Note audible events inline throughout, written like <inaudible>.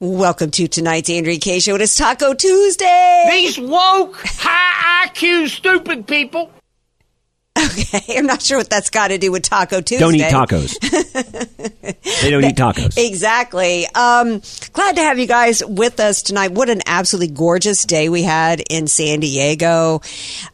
Welcome to tonight's Andrea Kaye Show. It is Taco Tuesday. These woke, high IQ, stupid people. Okay, I'm not sure what that's got to do with Taco Tuesday. Don't eat tacos. <laughs> they don't eat tacos. Exactly. Um, glad to have you guys with us tonight. What an absolutely gorgeous day we had in San Diego.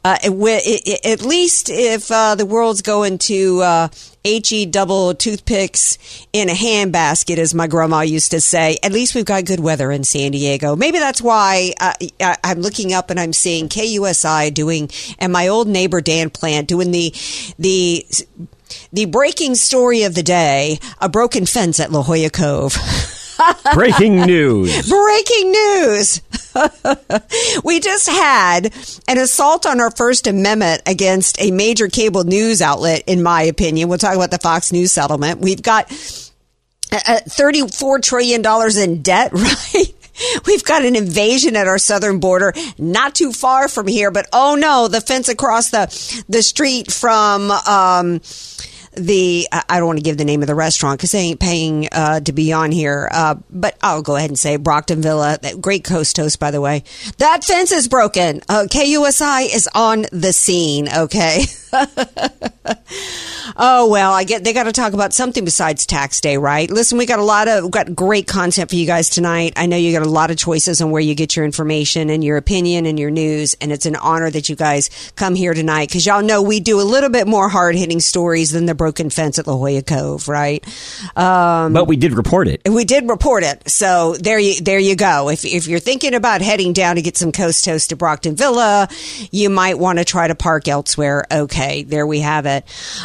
Uh, it, it, it- at least if uh, the world's going to uh, HE double toothpicks in a handbasket, as my grandma used to say, at least we've got good weather in San Diego. Maybe that's why uh, I- I'm looking up and I'm seeing KUSI doing, and my old neighbor Dan Plante doing the the the breaking story of the day: a broken fence at La Jolla Cove. <laughs> Breaking news. <laughs> Breaking news. <laughs> we just had an assault on our First Amendment against a major cable news outlet, in my opinion. We'll talk about the Fox News settlement. We've got uh, $34 trillion in debt, <laughs> right? We've got an invasion at our southern border, not too far from here, but oh no, the fence across the, the street from, um, the I don't want to give the name of the restaurant because they ain't paying uh, to be on here. Uh, but I'll go ahead and say Brockton Villa. That great coast toast, by the way. That fence is broken. Uh, KUSI is on the scene. Okay. <laughs> <laughs> oh well, I get they got to talk about something besides tax day, right? Listen, we got a lot of got great content for you guys tonight. I know you got a lot of choices on where you get your information and your opinion and your news, and it's an honor that you guys come here tonight because y'all know we do a little bit more hard hitting stories than the broken fence at La Jolla Cove, right? Um, But we did report it. we did report it, so there you there you go. If if you're thinking about heading down to get some coast toast to Brockton Villa, you might want to try to park elsewhere. Okay, there we have it.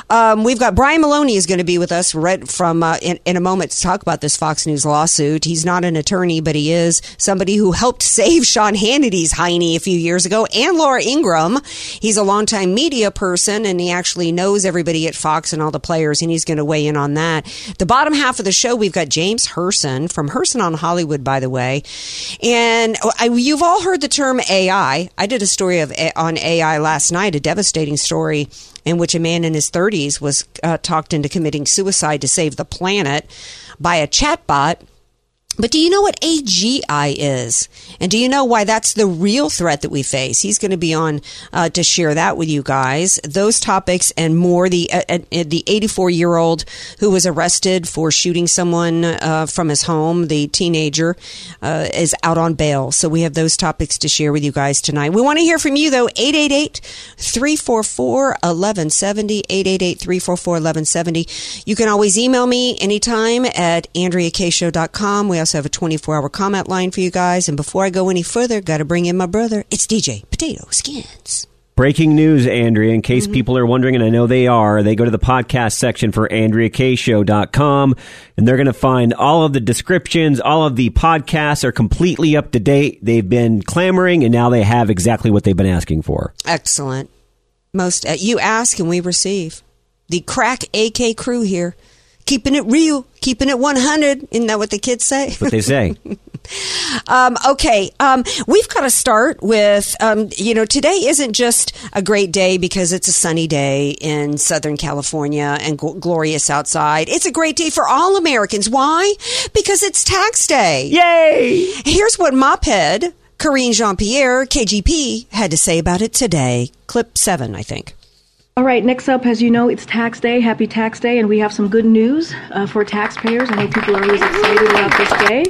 Um, we've got Brian Maloney is going to be with us right from uh, in, in a moment to talk about this Fox News lawsuit. He's not an attorney, but he is somebody who helped <laughs> save Sean Hannity's hiney a few years ago and Laura Ingraham. He's a longtime media person, and he actually knows everybody at Fox and all the players, and he's going to weigh in on that. The bottom half of the show, we've got James Hirsen from Hirsen on Hollywood, by the way, and I, you've all heard the term AI. I did a story of on AI last night, a devastating story in which a man in his 30s was uh, talked into committing suicide to save the planet by a chatbot. But do you know what AGI is? And do you know why that's the real threat that we face? He's going to be on uh, to share that with you guys. Those topics and more. The uh, the 84 year old who was arrested for shooting someone uh, from his home, the teenager, uh, is out on bail. So we have those topics to share with you guys tonight. We want to hear from you though. 888 344 1170. 888 344 1170. You can always email me anytime at AndreaKShow.com. We also have a 24 hour comment line for you guys. And before I go any further, got to bring in my brother. It's DJ Potato Skins. Breaking news, Andrea, in Mm-hmm. case people are wondering, and I know they are, they go to the podcast section for AndreaKShow.com and they're going to find all of the descriptions. All of the podcasts are completely up to date. They've been clamoring and now they have exactly what they've been asking for. Excellent. Most uh, you ask and we receive. The crack AK crew here, keeping it real, keeping it 100. Isn't that what the kids say? That's what they say. <laughs> Um, okay, um, we've got to start with, um, you know, today isn't just a great day because it's a sunny day in Southern California and gl- glorious outside. It's a great day for all Americans. Why? Because it's tax day. Yay! Here's what Mophead, Karine Jean Pierre, KJP, had to say about it today. Clip seven, I think. All right, next up, as you know, it's tax day. Happy tax day, and we have some good news uh, for taxpayers. I know people are always excited about this day.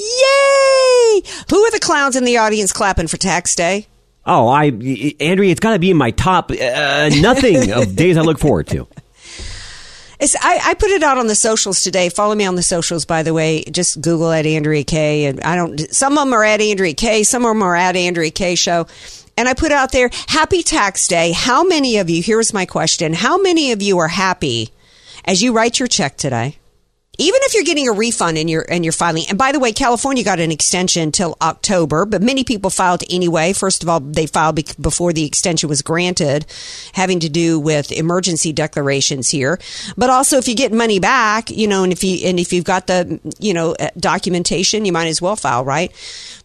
Yay! Who are the clowns in the audience clapping for tax day? Oh, I, Andrea, it's got to be in my top uh, nothing of <laughs> days I look forward to. It's, I, I put it out on the socials today. Follow me on the socials, by the way. Just Google at Andrea K. And I don't. Some of them are at Andrea K. Some of them are at Andrea K. Show. And I put out there, Happy Tax Day. How many of you? Here's my question: How many of you are happy as you write your check today? Even if you're getting a refund and you're and you're filing, and by the way, California got an extension till October, but many people filed anyway. First of all, they filed be- before the extension was granted, having to do with emergency declarations here. But also, if you get money back, you know, and if you and if you've got the you know uh, documentation, you might as well file, right?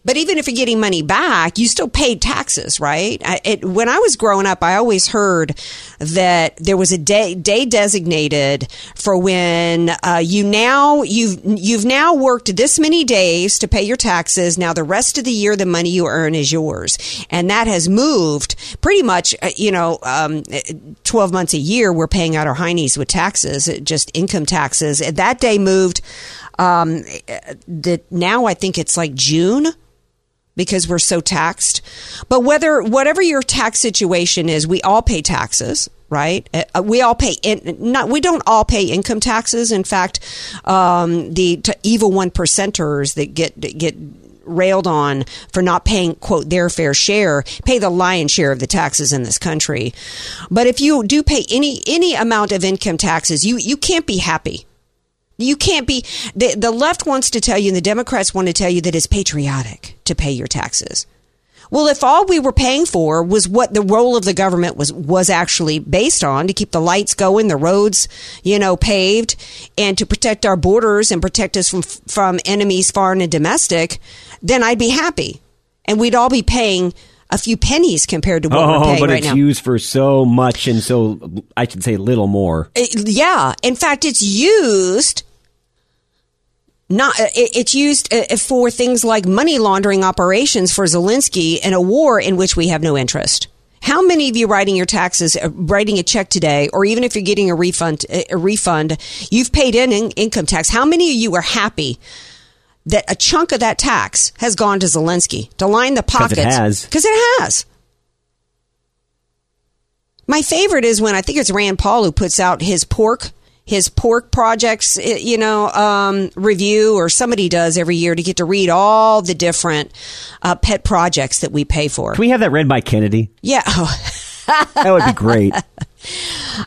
But even if you're getting money back, you still paid taxes, right? I, it, when I was growing up, I always heard that there was a day day designated for when uh, you now you've you've now worked this many days to pay your taxes. Now the rest of the year, the money you earn is yours, and that has moved pretty much. Uh, you know, um, twelve months a year, we're paying out our heinies with taxes, just income taxes. That day moved. Um, that now I think it's like June because we're so taxed. But whether whatever your tax situation is, we all pay taxes, right? Uh, we all pay in, not we don't all pay income taxes. In fact, um, the evil one percenters that get get railed on for not paying quote their fair share pay the lion's share of the taxes in this country but if you do pay any any amount of income taxes you you can't be happy you can't be the, the left wants to tell you and the Democrats want to tell you that it's patriotic to pay your taxes. Well, if all we were paying for was what the role of the government was was actually based on to keep the lights going, the roads, you know, paved, and to protect our borders and protect us from from enemies foreign and domestic, then I'd be happy, and we'd all be paying a few pennies compared to what we're Oh, paying but right it's now. used for so much and so, I should say, little more. It- yeah, in fact, it's used. Not uh, it, it's used uh, for things like money laundering operations for Zelensky in a war in which we have no interest. How many of you writing your taxes, uh, writing a check today, or even if you're getting a refund, a refund, you've paid in, in income tax? How many of you are happy that a chunk of that tax has gone to Zelensky to line the it pockets? has. Because it has. My favorite is when I think it's Rand Paul who puts out his pork, his pork projects, eh, you know, um, review, or somebody does every year to get to read all the different uh, pet projects that we pay for. Can we have that read by Kennedy? Yeah. <laughs> That would be great.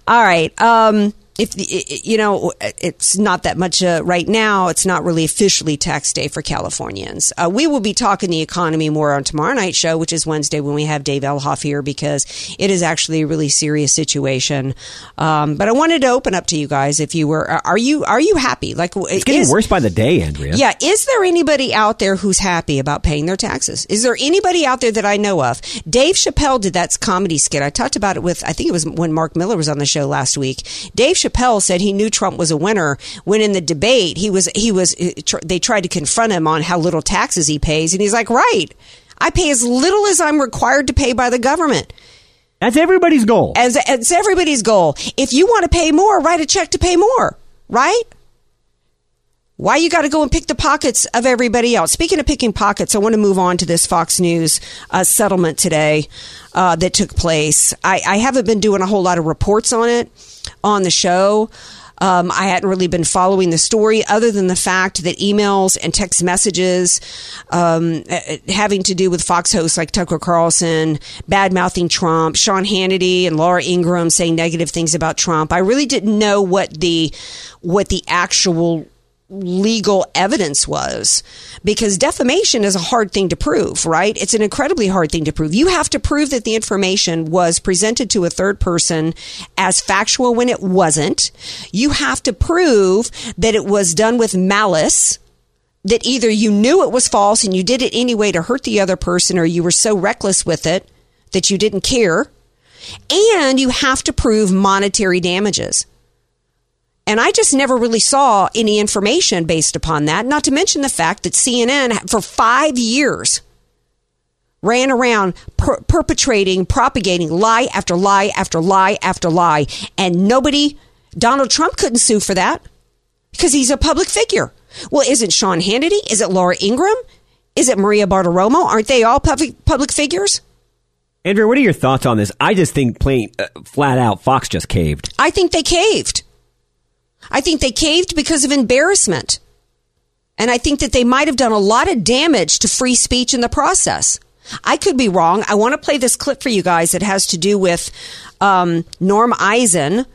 All right. Um, if the, you know, it's not that much uh, right now. It's not really officially tax day for Californians. Uh, we will be talking the economy more on tomorrow night's show, which is Wednesday when we have Dave Elhoff here because it is actually a really serious situation. Um, but I wanted to open up to you guys. If you were, are you are you happy? Like It's getting worse by the day, Andrea. yeah, is there anybody out there who's happy about paying their taxes? Is there anybody out there that I know of? Dave Chappelle did that comedy skit. I talked about it with, I think it was when Mark Miller was on the show last week. Dave Chappelle said he knew Trump was a winner when in the debate he was, he was, uh, they tried to confront him on how little taxes he pays. And he's like, right. I pay as little as I'm required to pay by the government. That's everybody's goal. As it's everybody's goal. If you want to pay more, write a check to pay more, right? Why you got to go and pick the pockets of everybody else? Speaking of picking pockets, I want to move on to this Fox News uh, settlement today uh, that took place. I, I haven't been doing a whole lot of reports on it on the show. Um, I hadn't really been following the story other than the fact that emails and text messages um, having to do with Fox hosts like Tucker Carlson, bad mouthing Trump, Sean Hannity and Laura Ingraham saying negative things about Trump. I really didn't know what the what the actual legal evidence was because defamation is a hard thing to prove, right? It's an incredibly hard thing to prove. You have to prove that the information was presented to a third person as factual when it wasn't. You have to prove that it was done with malice that either you knew it was false and you did it anyway to hurt the other person or you were so reckless with it that you didn't care. And you have to prove monetary damages. And I just never really saw any information based upon that, not to mention the fact that CNN for five years ran around per- perpetrating, propagating lie after lie after lie after lie. And nobody, Donald Trump couldn't sue for that because he's a public figure. Well, isn't Sean Hannity? Is it Laura Ingraham? Is it Maria Bartiromo? Aren't they all public, public figures? Andrew, what are your thoughts on this? I just think plain uh, flat out Fox just caved. I think they caved. I think they caved because of embarrassment. And I think that they might have done a lot of damage to free speech in the process. I could be wrong. I want to play this clip for you guys that has to do with um, Norm Eisen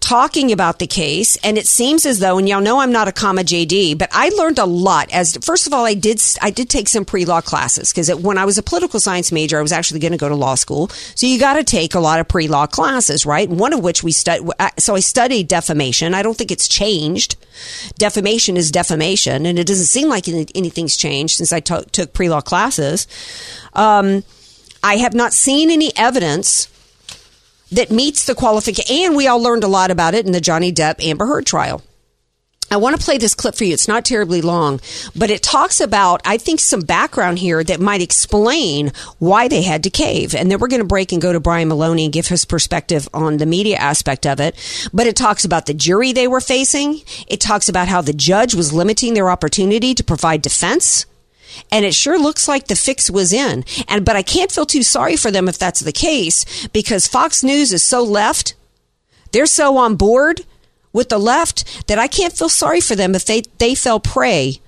talking about the case. And it seems as though, and y'all know I'm not a comma JD, but I learned a lot as, first of all, I did, I did take some pre-law classes because when I was a political science major, I was actually going to go to law school. So you got to take a lot of pre-law classes, right? One of which we studied, so I studied defamation. I don't think it's changed. Defamation is defamation, and it doesn't seem like anything's changed since I t- took pre-law classes. Um, I have not seen any evidence that meets the qualification. And we all learned a lot about it in the Johnny Depp Amber Heard trial. I want to play this clip for you. It's not terribly long, but it talks about, I think, some background here that might explain why they had to cave. And then we're going to break and go to Brian Maloney and give his perspective on the media aspect of it. But it talks about the jury they were facing. It talks about how the judge was limiting their opportunity to provide defense and it sure looks like the fix was in. And but I can't feel too sorry for them if that's the case because Fox News is so left. They're so on board with the left that I can't feel sorry for them if they they fell prey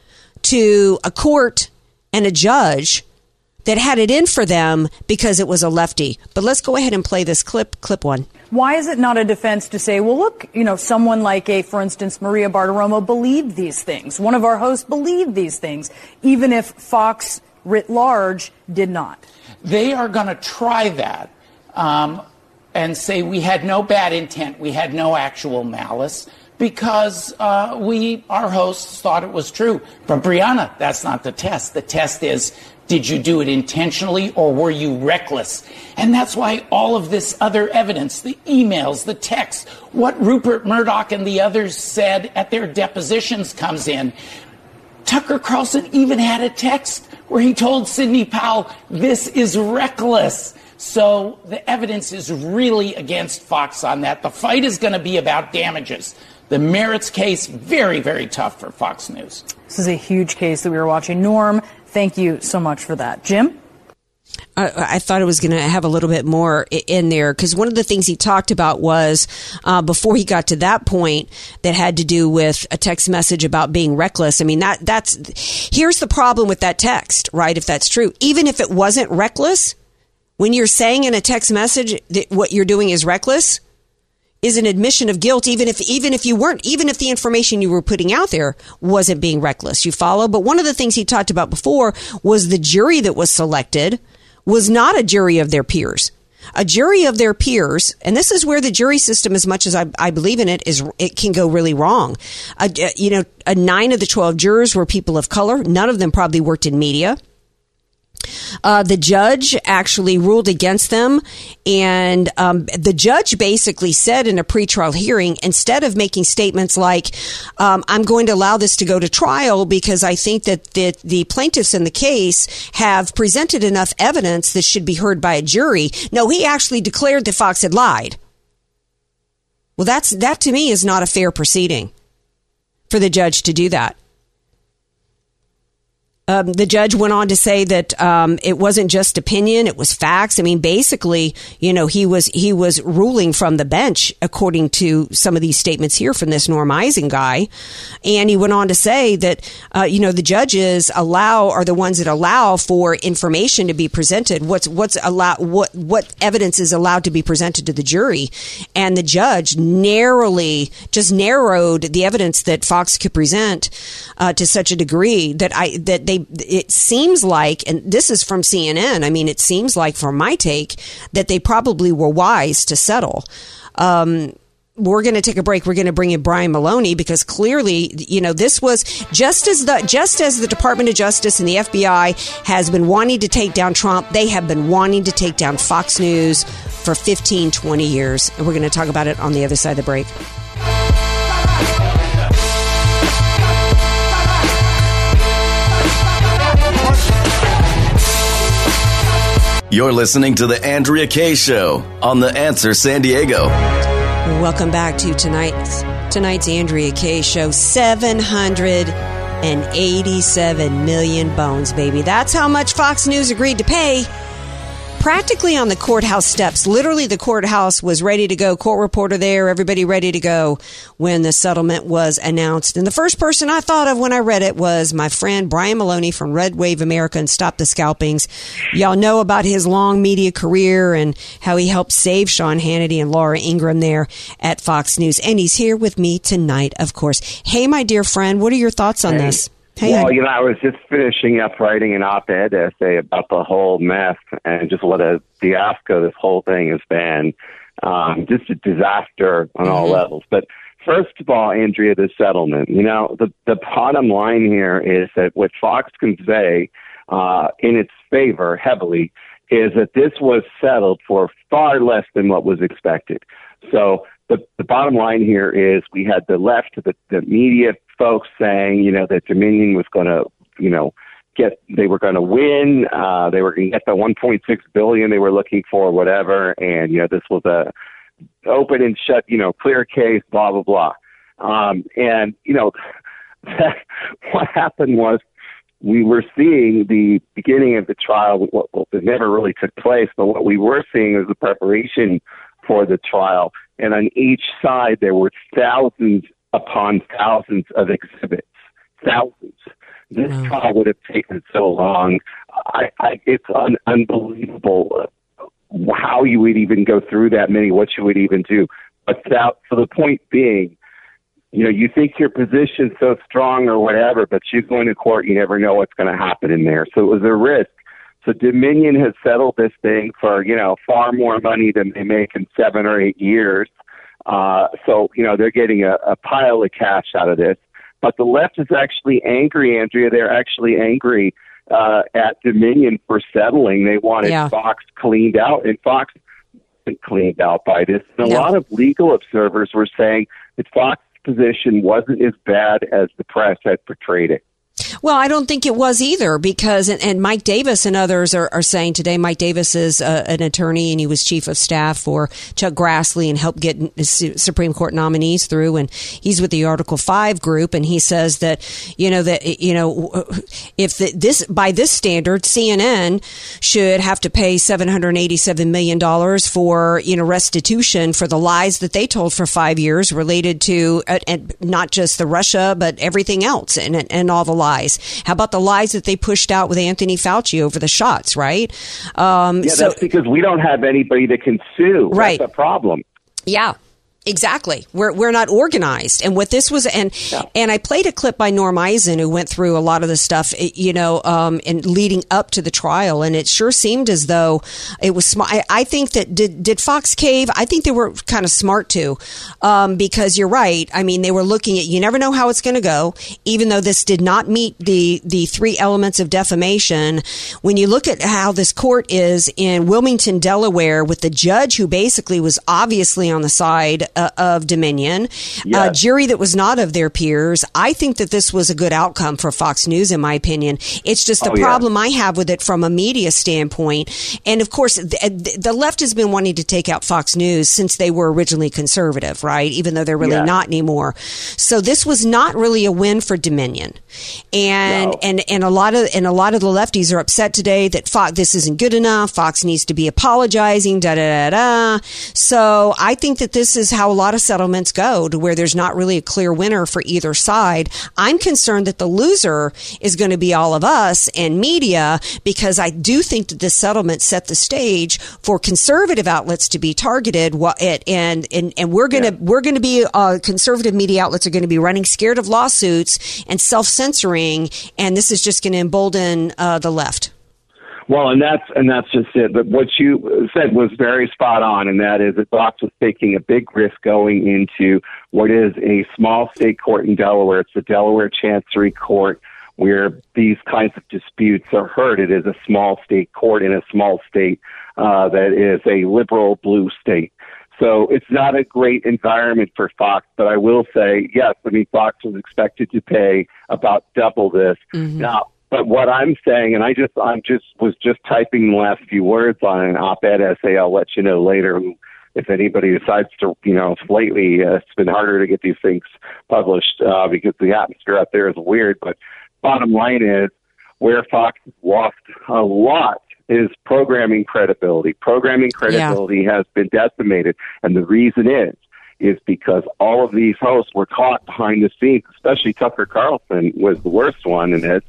to a court and a judge that had it in for them because it was a lefty. But let's go ahead and play this clip clip 1. Why is it not a defense to say, well, look, you know, someone like a, for instance, Maria Bartiromo believed these things. One of our hosts believed these things, even if Fox writ large did not. They are going to try that um, and say we had no bad intent, we had no actual malice because uh, we, our hosts, thought it was true. But Brianna, that's not the test. The test is did you do it intentionally or were you reckless? And that's why all of this other evidence, the emails, the texts, what Rupert Murdoch and the others said at their depositions comes in. Tucker Carlson even had a text where he told Sidney Powell, this is reckless. So the evidence is really against Fox on that. The fight is going to be about damages. The merits case, very, very tough for Fox News. This is a huge case that we were watching. Norm, Thank you so much for that. Jim? I, thought it was going to have a little bit more in there because one of the things he talked about was uh, before he got to that point that had to do with a text message about being reckless. I mean that that's here's the problem with that text, right? If that's true, even if it wasn't reckless, when you're saying in a text message that what you're doing is reckless, is an admission of guilt even if even if you weren't even if the information you were putting out there wasn't being reckless. You follow? But one of the things he talked about before was the jury that was selected was not a jury of their peers. A jury of their peers and this is where the jury system as much as i, I believe in it is it can go really wrong. You know nine of the 12 jurors were people of color. None of them probably worked in media uh, the judge actually ruled against them, and um, the judge basically said in a pretrial hearing, instead of making statements like, um, "I'm going to allow this to go to trial because I think that the, the plaintiffs in the case have presented enough evidence that should be heard by a jury," no, he actually declared that Fox had lied. Well, that's that to me is not a fair proceeding for the judge to do that. Um, the judge went on to say that um, it wasn't just opinion; it was facts. I mean, basically, you know, he was he was ruling from the bench according to some of these statements here from this Norm Eisen guy, and he went on to say that uh, you know the judges allow are the ones that allow for information to be presented. What's what's allowed what what evidence is allowed to be presented to the jury, and the judge narrowly just narrowed the evidence that Fox could present uh, to such a degree that I that they it seems like, and this is from CNN. I mean, it seems like, from my take, that they probably were wise to settle. Um, we're going to take a break. We're going to bring in Brian Maloney because clearly, you know, this was just as the just as the Department of Justice and the FBI has been wanting to take down Trump, they have been wanting to take down Fox News for 15, 20 years. And we're going to talk about it on the other side of the break. You're listening to The Andrea Kaye Show on The Answer San Diego. Welcome back to tonight's tonight's Andrea Kay show. Seven hundred and eighty-seven million bones, baby. That's how much Fox News agreed to pay. Practically on the courthouse steps. Literally, the courthouse was ready to go. Court reporter there, everybody ready to go when the settlement was announced. And the first person I thought of when I read it was my friend Brian Maloney from Red Wave America and Stop the Scalpings. Y'all know about his long media career and how he helped save Sean Hannity and Laura Ingraham there at Fox News. And he's here with me tonight, of course. Hey, my dear friend, what are your thoughts on Hey. this? Hey, well, you know, I was just finishing up writing an op-ed essay about the whole mess and just what a fiasco this whole thing has been. Um, just a disaster on all levels. But first of all, Andrea, the settlement. You know, the the bottom line here is that what Fox can say uh, in its favor heavily is that this was settled for far less than what was expected. So the, the bottom line here is we had the left, the, the media folks saying, you know, that Dominion was going to, you know, get, they were going to win, uh, they were going to get the 1.6 billion they were looking for, whatever. And, you know, this was a open and shut, you know, clear case, blah, blah, blah. Um, and, you know, <laughs> what happened was we were seeing the beginning of the trial. What, what it never really took place, but what we were seeing was the preparation for the trial. And on each side, there were thousands upon thousands of exhibits. Thousands. This trial would have taken so long. I, I, it's un, unbelievable how you would even go through that many, what you would even do. But that, so the point being, you know, you think your position's so strong or whatever, but you go into court, you never know what's going to happen in there. So it was a risk. So Dominion has settled this thing for, you know, far more money than they make in seven or eight years. Uh, so, you know, they're getting a, a pile of cash out of this. But the left is actually angry, Andrea. They're actually angry uh, at Dominion for settling. They wanted Yeah. Fox cleaned out, and Fox wasn't cleaned out by this. And a lot of legal observers were saying that Fox's position wasn't as bad as the press had portrayed it. Well, I don't think it was either because, and, and Mike Davis and others are, are saying today, Mike Davis is uh, an attorney and he was chief of staff for Chuck Grassley and helped get Su- Supreme Court nominees through. And he's with the Article 5 group. And he says that, you know, that, you know, if the, this, by this standard, CNN should have to pay $787 million for, you know, restitution for the lies that they told for five years related to, uh, and not just the Russia, but everything else and, and all the lies. How about the lies that they pushed out with Anthony Fauci over the shots, right? Um, Yeah, so, that's because we don't have anybody that can sue. Right. That's a problem. yeah. Exactly. We're we're not organized. And what this was and and I played a clip by Norm Eisen who went through a lot of the stuff eh, you know um and leading up to the trial and it sure seemed as though it was smart. I, I think that did did Fox cave? I think they were kind of smart too. Um because you're right. I mean, they were looking at you never know how it's going to go even though this did not meet the the three elements of defamation. When you look at how this court is in Wilmington, Delaware with the judge who basically was obviously on the side uh, of Dominion, a jury that was not of their peers. I think that this was a good outcome for Fox News, in my opinion. It's just the Oh, yeah. problem I have with it from a media standpoint. And of course, the, the left has been wanting to take out Fox News since they were originally conservative, right? Even though they're really Yeah. not anymore. So this was not really a win for Dominion. And, No. and, and a lot of, and a lot of the lefties are upset today that Fox, this isn't good enough. Fox needs to be apologizing, da da da da. So I think that this is how a lot of settlements go to where there's not really a clear winner for either side. I'm concerned that the loser is going to be all of us and media because I do think that this settlement set the stage for conservative outlets to be targeted. It- And, and, and we're going to, we're going to be, uh, conservative media outlets are going to be running scared of lawsuits and self censoring. And this is just going to embolden, uh, the left. Well, and that's and that's just it. But what you said was very spot on, and that is that Fox was taking a big risk going into what is a small state court in Delaware. It's the Delaware Chancery Court, where these kinds of disputes are heard. It is a small state court in a small state uh, that is a liberal blue state. So it's not a great environment for Fox, but I will say, yes, I mean, Fox was expected to pay about double this. Now, But what I'm saying, and I just I'm just was just typing the last few words on an op-ed essay. I'll let you know later if anybody decides to, you know, lately uh, it's been harder to get these things published uh, because the atmosphere out there is weird. But bottom line is where Fox lost a lot is programming credibility. Programming credibility has been decimated, and the reason is is because all of these hosts were caught behind the scenes, especially Tucker Carlson was the worst one in this,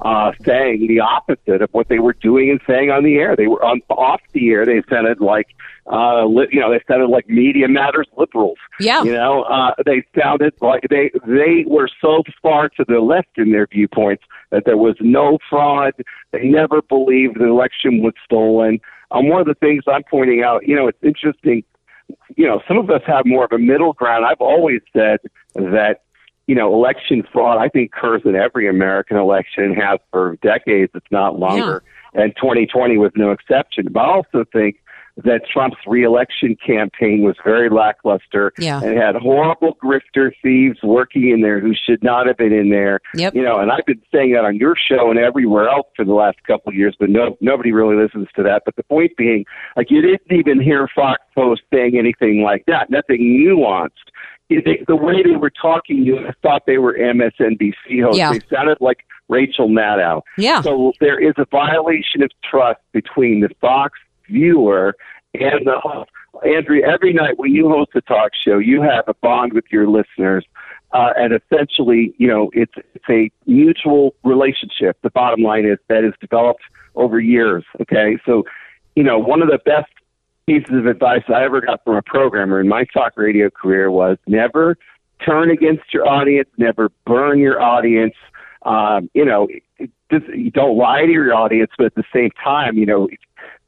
uh, saying the opposite of what they were doing and saying on the air. They were on off the air. They sounded like, uh, li- you know, they sounded like Media Matters liberals. Yeah. You know, uh, they sounded like they they were so far to the left in their viewpoints that there was no fraud. They never believed the election was stolen. Um, one of the things I'm pointing out, you know, it's interesting you know, some of us have more of a middle ground. I've always said that, you know, election fraud, I think, occurs in every American election and has for decades, if not longer. And 2020 was no exception. But I also think that Trump's reelection campaign was very lackluster Yeah. and had horrible grifter thieves working in there who should not have been in there. Yep. You know, and I've been saying that on your show and everywhere else for the last couple of years, but no nobody really listens to that. But the point being, like you didn't even hear Fox Post saying anything like that, nothing nuanced. They, the way they were talking, you thought they were MSNBC hosts. Yeah. They sounded like Rachel Maddow. Yeah. So there is a violation of trust between the Fox viewer and the host. Andrea, every night when you host a talk show, you have a bond with your listeners. Uh, and essentially, you know, it's, it's a mutual relationship. The bottom line is that is developed over years. Okay. So, you know, one of the best pieces of advice I ever got from a programmer in my talk radio career was never turn against your audience, never burn your audience. Um, you know, it, you don't lie to your audience, but at the same time, you know,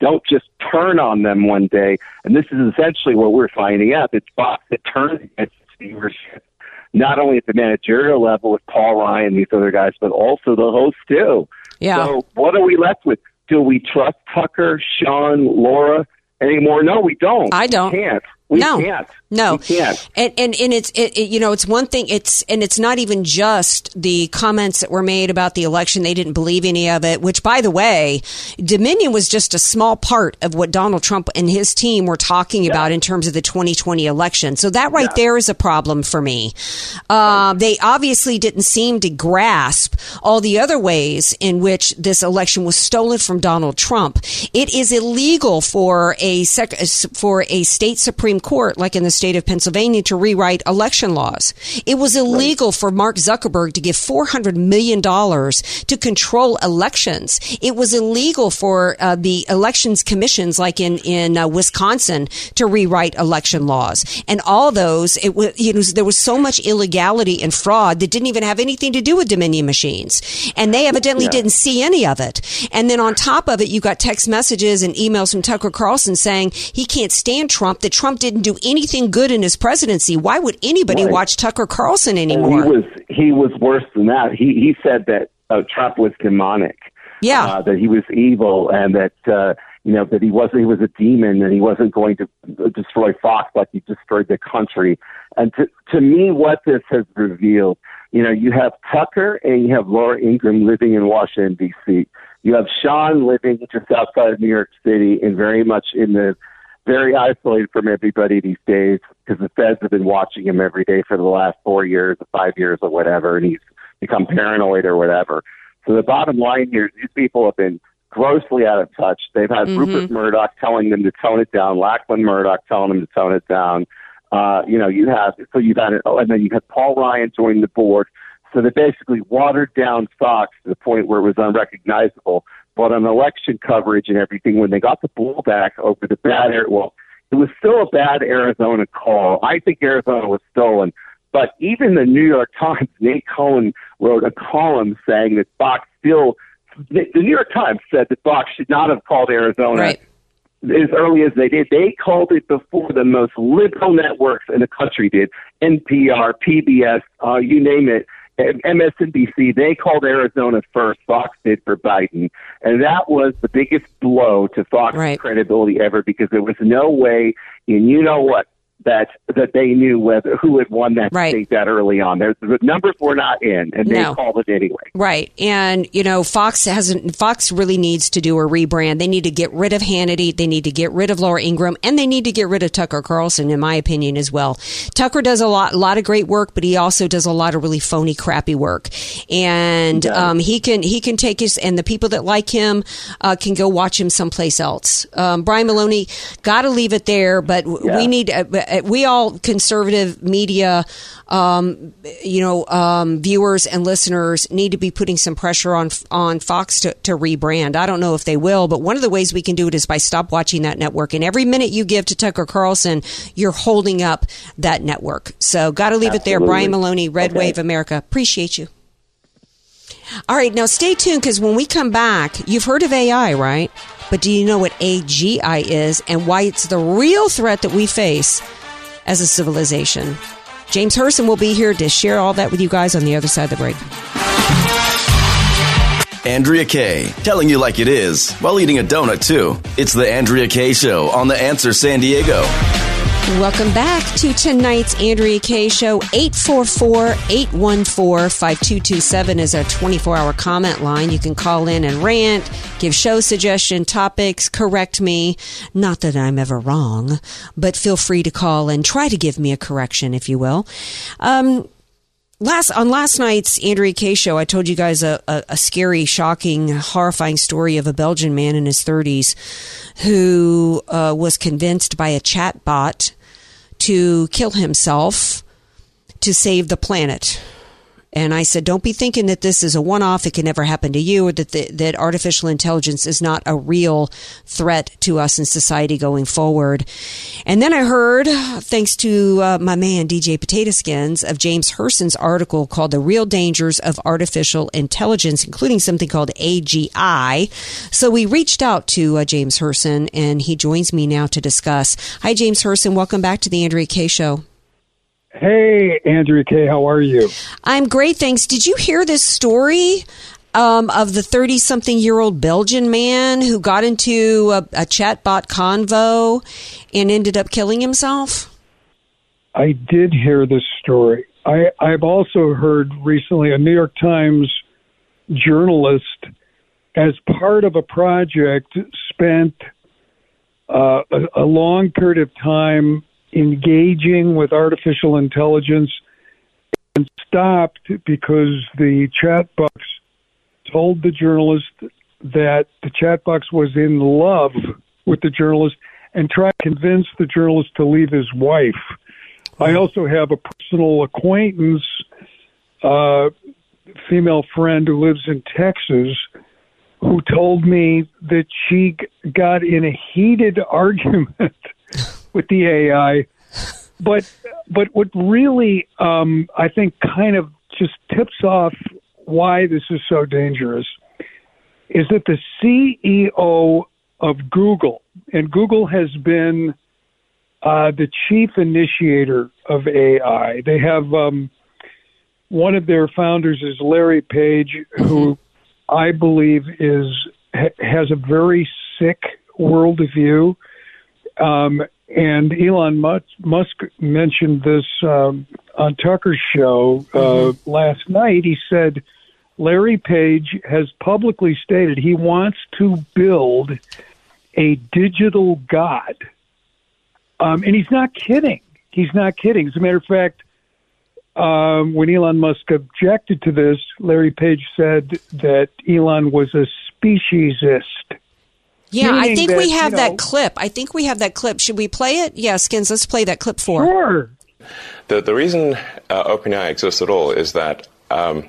don't just turn on them one day. And this is essentially what we're finding out. It's Fox that turns against its not only at the managerial level with Paul Ryan and these other guys, but also the hosts too. Yeah. So what are we left with? Do we trust Tucker, Sean, Laura anymore? No, we don't. I don't. We can't. We no, can't. no, We can't. And and and it's it, it, you know it's one thing. It's and it's not even just the comments that were made about the election. They didn't believe any of it. Which, by the way, Dominion was just a small part of what Donald Trump and his team were talking about in terms of the 2020 election. So that right there is a problem for me. Uh, they obviously didn't seem to grasp all the other ways in which this election was stolen from Donald Trump. It is illegal for a sec- for a state supreme court, like in the state of Pennsylvania, to rewrite election laws. It was illegal for Mark Zuckerberg to give four hundred million dollars to control elections. It was illegal for uh, the elections commissions, like in in uh, Wisconsin, to rewrite election laws. And all those, it was you know there was so much illegality and fraud that didn't even have anything to do with Dominion machines, and they evidently Yeah. didn't see any of it. And then on top of it, you got text messages and emails from Tucker Carlson saying he can't stand Trump. That Trump didn't do anything good in his presidency. Why would anybody Right. watch Tucker Carlson And anymore? He was he was worse than that. He he said that uh, Trump was demonic. Yeah. uh, that he was evil, and that uh, you know that he wasn't he was a demon, and he wasn't going to destroy Fox like he destroyed the country. And to to me, what this has revealed, you know, you have Tucker and you have Laura Ingraham living in Washington D.C. You have Sean living just outside of New York City, and very much in the very isolated from everybody these days because the feds have been watching him every day for the last four years or five years or whatever, and he's become paranoid or whatever. So the bottom line here is these people have been grossly out of touch. They've had Mhm. Rupert Murdoch telling them to tone it down, Lachlan Murdoch telling them to tone it down. Uh, you know, you have so you've had it, oh, and then you had Paul Ryan join the board. So they basically watered down Fox to the point where it was unrecognizable. But on election coverage and everything, when they got the ball back over the bad air, well, it was still a bad Arizona call. I think Arizona was stolen. But even the New York Times, Nate Cohn wrote a column saying that Fox still, the, the New York Times said that Fox should not have called Arizona Right. as early as they did. They called it before the most liberal networks in the country did. NPR, PBS, uh, you name it. And MSNBC, they called Arizona first. Fox did for Biden. And that was the biggest blow to Fox's credibility ever because there was no way, and you know what? That that they knew whether who had won that Right. state that early on. There's, the numbers were not in, and they No. called it anyway. Right. And, you know, Fox hasn't, Fox really needs to do a rebrand. They need to get rid of Hannity. They need to get rid of Laura Ingraham and they need to get rid of Tucker Carlson, in my opinion, as well. Tucker does a lot, a lot of great work, but he also does a lot of really phony, crappy work. And, um, he can, he can take his, and the people that like him, uh, can go watch him someplace else. Um, Brian Maloney, gotta leave it there, but w we need, uh, we all conservative media, um, you know, um, viewers and listeners need to be putting some pressure on on Fox to, to rebrand. I don't know if they will, but one of the ways we can do it is by stop watching that network. And every minute you give to Tucker Carlson, you're holding up that network. So, got to leave it there. Brian Maloney, Red Okay. Wave America. Appreciate you. All right, now stay tuned because when we come back, you've heard of AI, right? But do you know what AGI is and why it's the real threat that we face as a civilization? James Hirsen will be here to share all that with you guys on the other side of the break. Andrea Kaye, telling you like it is while eating a donut too. It's the Andrea Kaye Show on The Answer San Diego. Welcome back to tonight's Andrea Kaye Show. 844-814-5227 is our 24-hour comment line. You can call in and rant, give show suggestion, topics, correct me. Not that I'm ever wrong, but feel free to call and try to give me a correction, if you will. Um, last on last night's Andrea Kaye show, I told you guys a, a, a scary, shocking, horrifying story of a Belgian man in his 30s who uh, was convinced by a chat bot to kill himself to save the planet. And I said, don't be thinking that this is a one off. It can never happen to you or that, the, that artificial intelligence is not a real threat to us in society going forward. And then I heard, thanks to uh, my man, DJ Potato Skins, of James Hirsen's article called The Real Dangers of Artificial Intelligence, including something called AGI. So we reached out to uh, James Hirsen and he joins me now to discuss. Hi, James Hirsen. Welcome back to the Andrea Kaye Show. Hey, Andrea Kaye, how are you? I'm great, thanks. Did you hear this story um, of the 30 something year old Belgian man who got into a, a chatbot convo and ended up killing himself? I did hear this story. I, I've also heard recently a New York Times journalist, as part of a project, spent uh, a, a long period of time engaging with artificial intelligence and stopped because the chat box told the journalist that the chat box was in love with the journalist and tried to convince the journalist to leave his wife. I also have a personal acquaintance, uh, female friend who lives in Texas, who told me that she got in a heated <laughs> argument with the AI. But but what really um, I think kind of just tips off why this is so dangerous is that the CEO of Google and Google has been uh, the chief initiator of AI. They have um, one of their founders is Larry Page, who I believe is ha- has a very sick worldview. Um, and Elon Musk, Musk mentioned this um, on Tucker's show uh, last night. He said Larry Page has publicly stated he wants to build a digital god. Um, and he's not kidding. He's not kidding. As a matter of fact, um, when Elon Musk objected to this, Larry Page said that Elon was a speciesist. Yeah, I think that, we you have know- that clip. I think we have that clip. Should we play it? Yeah, Skins, let's play that clip for. Sure. The, the reason uh, OpenAI exists at all is that um,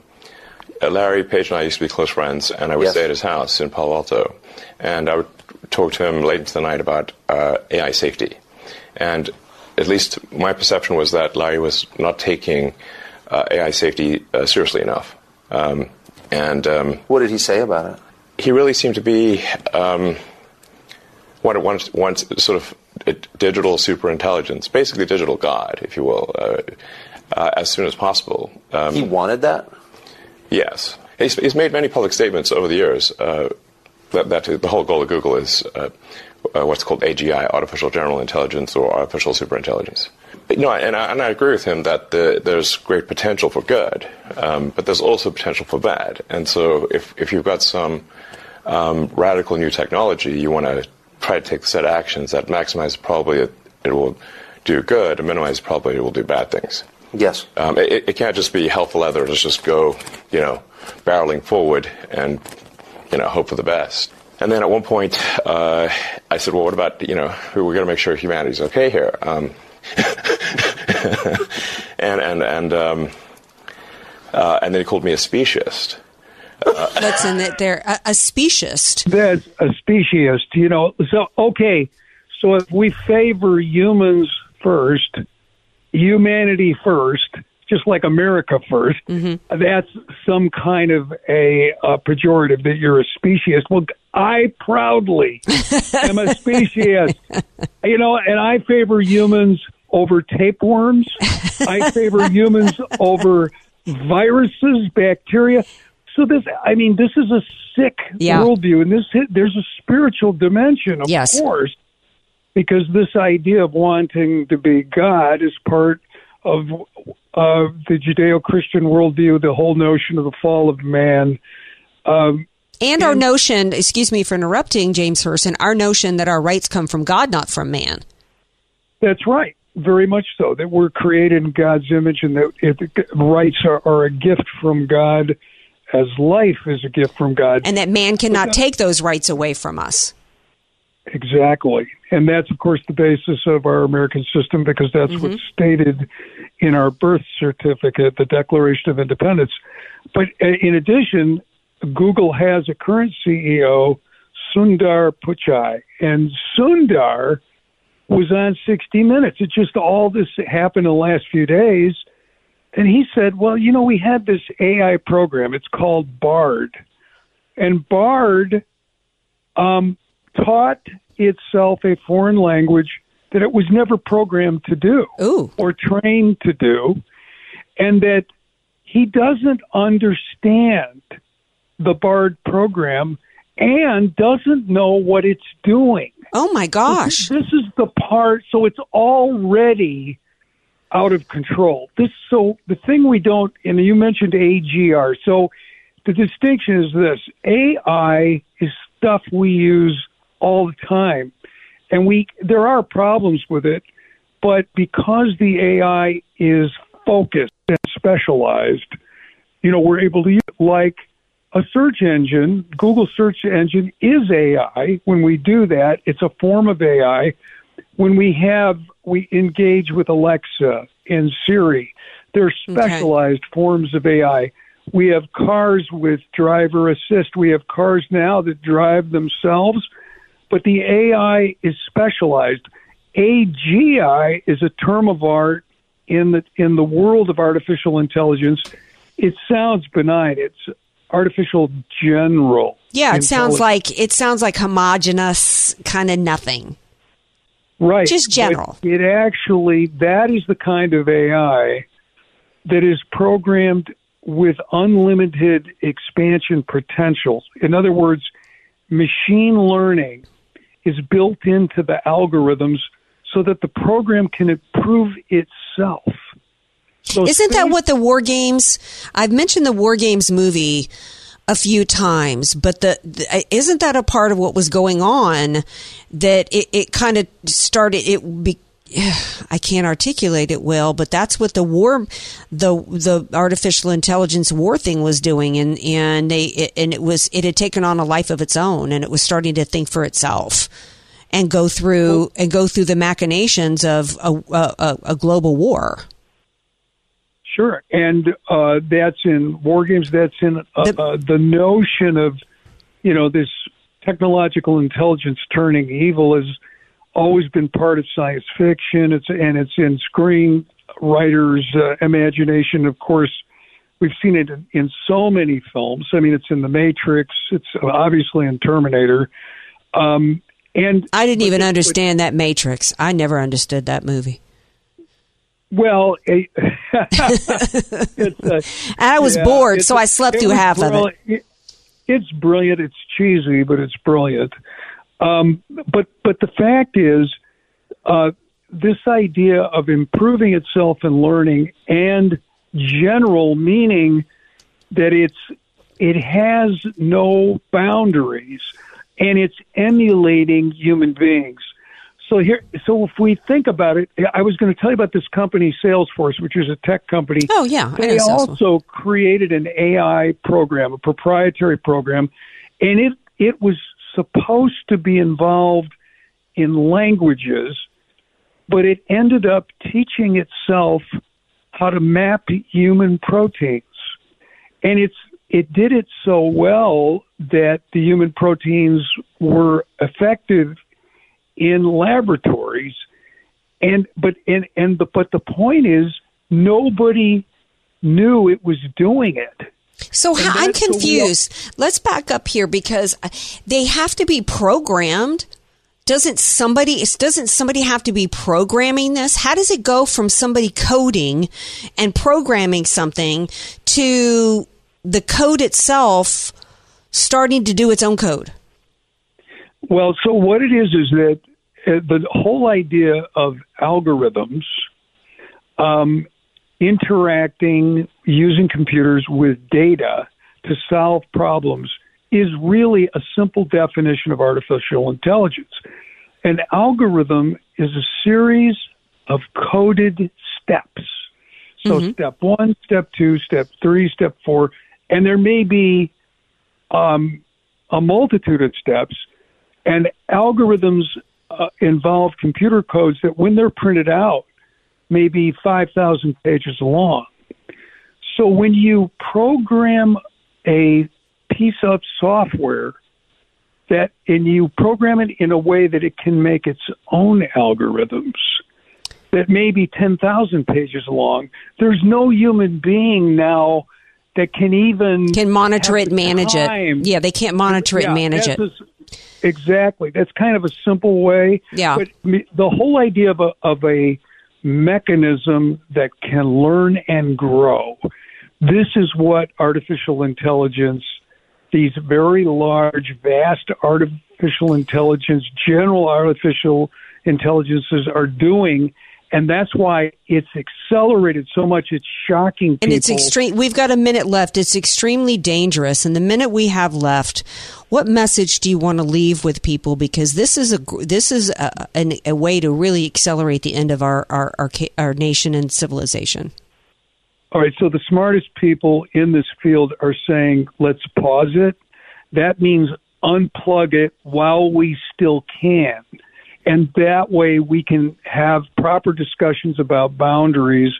uh, Larry Page and I used to be close friends, and I would Yes. stay at his house in Palo Alto, and I would talk to him late into the night about uh, AI safety. And at least my perception was that Larry was not taking uh, AI safety uh, seriously enough. Um, and um, what did he say about it? He really seemed to be um, one, one, one sort of a digital superintelligence, basically digital god, if you will, uh, uh, as soon as possible. Um, He wanted that? Yes. He's, he's made many public statements over the years uh, that, that the whole goal of Google is uh, uh, what's called AGI, artificial general intelligence or artificial superintelligence. No, and I, and I agree with him that the, there's great potential for good, um, but there's also potential for bad. And so if, if you've got some um, radical new technology, you want to try to take a set of actions that maximize probably probability that it will do good and minimize probably it will do bad things. Yes. Um, it, it can't just be hell for leather. Let's just go, you know, barreling forward and, you know, hope for the best. And then at one point, uh, I said, well, what about, you know, we're going to make sure humanity's okay here. Um, <laughs> and and and um, uh, and then he called me a speciesist. in that they're a, a speciesist. That's a speciesist. You know, so okay, so if we favor humans first, humanity first, just like America 1st that's some kind of a, uh pejorative that you're a speciesist. Well, I proudly am a speciesist. <laughs> You know, and I favor humans over tapeworms. I favor humans over viruses, bacteria. So this, I mean, this is a sick Yeah. worldview, and this there's a spiritual dimension, of Yes. course, because this idea of wanting to be God is part of uh, the Judeo-Christian worldview, the whole notion of the fall of man. Um, And our notion, excuse me for interrupting, James Hirsen, our notion that our rights come from God, not from man. That's right. Very much so. That we're created in God's image and that it, rights are, are a gift from God as life is a gift from God. And that man cannot take those rights away from us. Exactly. And that's, of course, the basis of our American system because that's Mhm. what's stated in our birth certificate, the Declaration of Independence. But uh, in addition, Google has a current CEO, Sundar Pichai. And Sundar was on 60 Minutes. It just all this happened in the last few days. And he said, well, you know, we had this AI program. It's called BARD. And BARD um, taught itself a foreign language that it was never programmed to do or trained to do, and that he doesn't understand the BARD program and doesn't know what it's doing. Oh my gosh. This, this is the part, so it's already out of control. This so the thing we don't and you mentioned AGR. So the distinction is this AI is stuff we use all the time. And we there are problems with it, but because the AI is focused and specialized, you know, we're able to use it like a search engine, Google search engine is AI. When we do that, it's a form of AI. When we have we engage with Alexa and Siri, they're specialized forms of AI. We have cars with driver assist. We have cars now that drive themselves, but the AI is specialized. AGI is a term of art in the in the world of artificial intelligence. It sounds benign. It's artificial general. Yeah, it sounds like it sounds like homogenous kind of nothing. Right, just but general. It actually that is the kind of AI that is programmed with unlimited expansion potential. In other words, machine learning is built into the algorithms so that the program can improve itself. So Isn't that what the War Games? I've mentioned the War Games movie a few times, but the, the isn't that a part of what was going on that it, it kind of started it be <sighs> I can't articulate it well, but that's what the war, the the artificial intelligence war thing was doing, and and they it, and it was it had taken on a life of its own, and it was starting to think for itself, and go through and go through the machinations of a, a, a, a global war. Sure, and uh, that's in war games. That's in uh, uh, the notion of, you know, this technological intelligence turning evil has always been part of science fiction. It's and it's in screenwriters' uh, imagination. Of course, we've seen it in, in so many films. I mean, it's in The Matrix. It's obviously in Terminator. Um, and I didn't even understand that Matrix. I never understood that movie. Well, a, a, I was yeah, bored, so I slept through half of it. It's brilliant. It's cheesy, but it's brilliant. Um, but but the fact is, uh, this idea of improving itself and learning and general meaning that it's it has no boundaries and it's emulating human beings. So here, so if we think about it, I was going to tell you about this company, Salesforce, which is a tech company. Oh yeah, They also created an AI program, a proprietary program, and it it was supposed to be involved in languages, but it ended up teaching itself how to map human proteins. And it's it did it so well that the human proteins were effective in laboratories and but and and the, but the point is nobody knew it was doing it. So how, I'm that's the real- confused. Let's back up here because they have to be programmed. Doesn't somebody doesn't somebody have to be programming this? How does it go from somebody coding and programming something to the code itself starting to do its own code? Well, so what it is is that uh, the whole idea of algorithms um, interacting using computers with data to solve problems is really a simple definition of artificial intelligence. An algorithm is a series of coded steps. So, step one, step two, step three, step four, and there may be um, a multitude of steps. And algorithms uh, involve computer codes that, when they're printed out, may be 5,000 pages long. So when you program a piece of software that, and you program it in a way that it can make its own algorithms that may be 10,000 pages long, there's no human being now that can even Can monitor it, manage time it. Yeah, they can't monitor it, yeah, and manage it. a- exactly. That's kind of a simple way. Yeah. But the whole idea of a, of a mechanism that can learn and grow. This is what artificial intelligence, these very large, vast artificial intelligence, general artificial intelligences are doing. And that's why it's accelerated so much. It's shocking people. And it's extreme. We've got a minute left. It's extremely dangerous. And the minute we have left, what message do you want to leave with people? Because this is a this is a, an, a way to really accelerate the end of our our, our our nation and civilization. All right, so the smartest people in this field are saying, let's pause it. That means unplug it while we still can. And that way we can have proper discussions about boundaries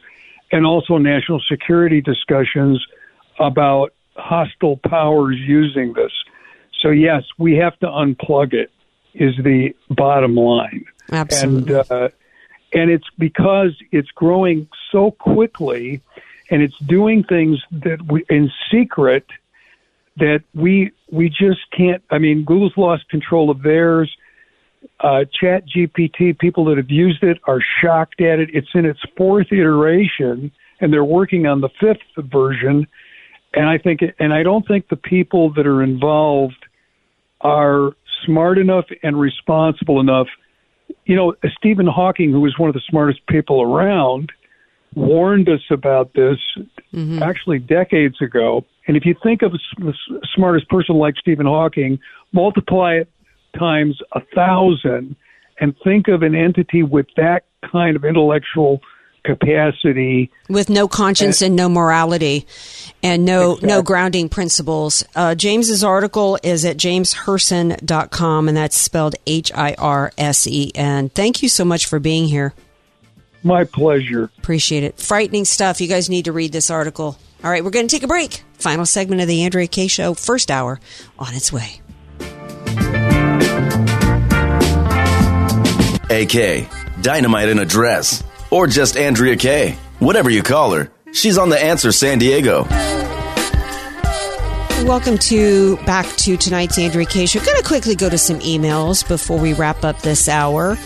and also national security discussions about hostile powers using this. So, yes, we have to unplug it, is the bottom line. Absolutely. And, uh, and it's because it's growing so quickly and it's doing things that we, in secret that we we just can't. I mean, Google's lost control of theirs. Uh, Chat GPT, people that have used it are shocked at it. It's in its fourth iteration, and they're working on the fifth version. And I think, and I don't think the people that are involved are smart enough and responsible enough. You know, Stephen Hawking, who was one of the smartest people around, warned us about this actually decades ago. And if you think of the smartest person like Stephen Hawking, multiply it times a thousand, and think of an entity with that kind of intellectual capacity. with no conscience and no morality and no no grounding principles. Uh, James's article is at jameshirsen.com and that's spelled H I R S E N. Thank you so much for being here. My pleasure. Appreciate it. Frightening stuff. You guys need to read this article. All right, we're going to take a break. Final segment of the Andrea Kaye show, first hour on its way. AK, Dynamite in a Dress, or just Andrea Kaye. Whatever you call her, she's on the answer San Diego. Welcome to back to tonight's Andrea Kaye show. Going to quickly go to some emails before we wrap up this hour.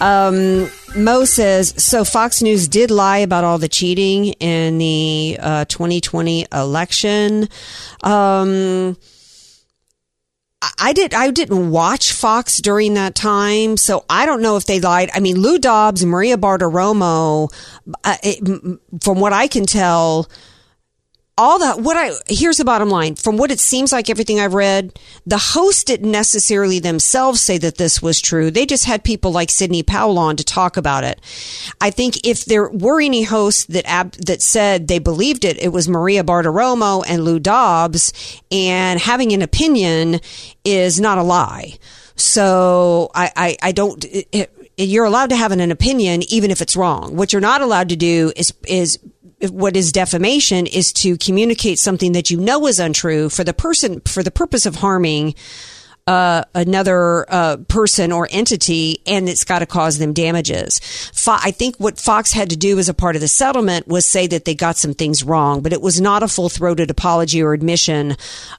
Um, Mo says so. Fox News did lie about all the cheating in the uh, 2020 election. Um, I- did. I didn't watch Fox during that time, so I don't know if they lied. I mean, Lou Dobbs, Maria Bartiromo, uh, it, from what I can tell, all that what I here's the bottom line. From what it seems like everything I've read the host didn't necessarily themselves say that this was true. They just had people like Sidney Powell on to talk about it. I think if there were any hosts that ab- that said they believed it it was Maria Bartiromo and Lou Dobbs and having an opinion is not a lie. So I I, I don't it, it, you're allowed to have an, an opinion even if it's wrong. What you're not allowed to do is is what is defamation is to communicate something that you know is untrue for the person for the purpose of harming uh, another uh, person or entity, and it's got to cause them damages. Fo- I think what Fox had to do as a part of the settlement was say that they got some things wrong, but it was not a full throated apology or admission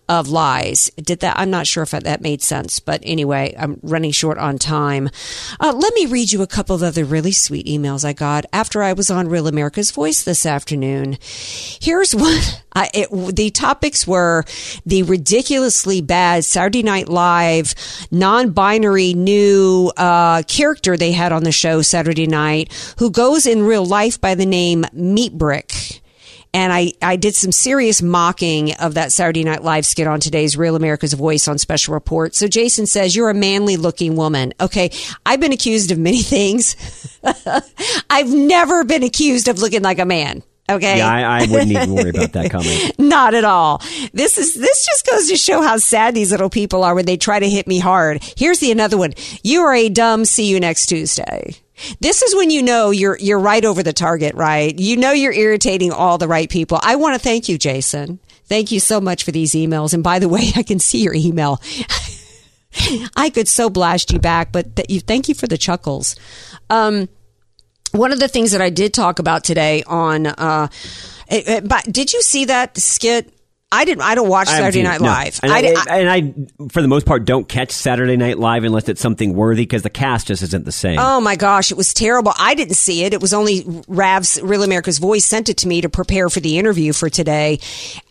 of lies. Did that? I'm not sure if that made sense, but anyway, I'm running short on time. Uh, let me read you a couple of other really sweet emails I got after I was on Real America's Voice this afternoon. Here's <laughs> one. It, the topics were the ridiculously bad Saturday Night Live non-binary new uh, character they had on the show Saturday night, who goes in real life by the name Meat Brick. And I, I did some serious mocking of that Saturday Night Live skit on today's Real America's Voice on Special Report. So Jason says, You're a manly looking woman. Okay. I've been accused of many <laughs> things. <laughs> I've never been accused of looking like a man. Okay. Yeah, I, I wouldn't even worry about that <laughs> comment. Not at all. This is this just goes to show how sad these little people are when they try to hit me hard. Here's the another one. You are a dumb. See you next Tuesday. This is when you know you're you're right over the target, right? You know you're irritating all the right people. I want to thank you, Jason. Thank you so much for these emails. And by the way, <laughs> I can see your email. <laughs> I could so blast you back, but th- you, thank you for the chuckles. Um, one of the things that I did talk about today on, uh, it, it- but did you see that skit? I didn't. I don't watch I Saturday Night no. Live. And I, I, and I, for the most part, don't catch Saturday Night Live unless it's something worthy because the cast just isn't the same. Oh my gosh, it was terrible. I didn't see it. It was only Rav's Real America's Voice sent it to me to prepare for the interview for today.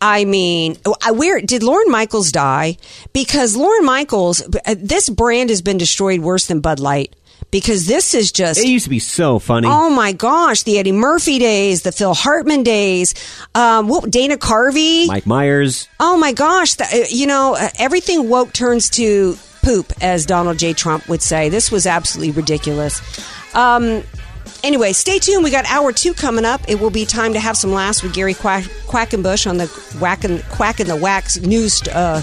I mean, I, where did Lorne Michaels die? Because Lorne Michaels, uh, this brand has been destroyed worse than Bud Light. Because this is just. It used to be so funny. Oh my gosh, the Eddie Murphy days, the Phil Hartman days, um, what Dana Carvey, Mike Myers. Oh my gosh! The, uh, you know, uh, everything woke turns to poop, as Donald J. Trump would say. This was absolutely ridiculous. Um, anyway, stay tuned. We got hour two coming up. It will be time to have some laughs with Gary Quack- Quackenbush on the Whack and Quack and the Wax news uh,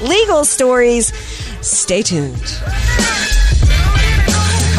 legal stories. Stay tuned.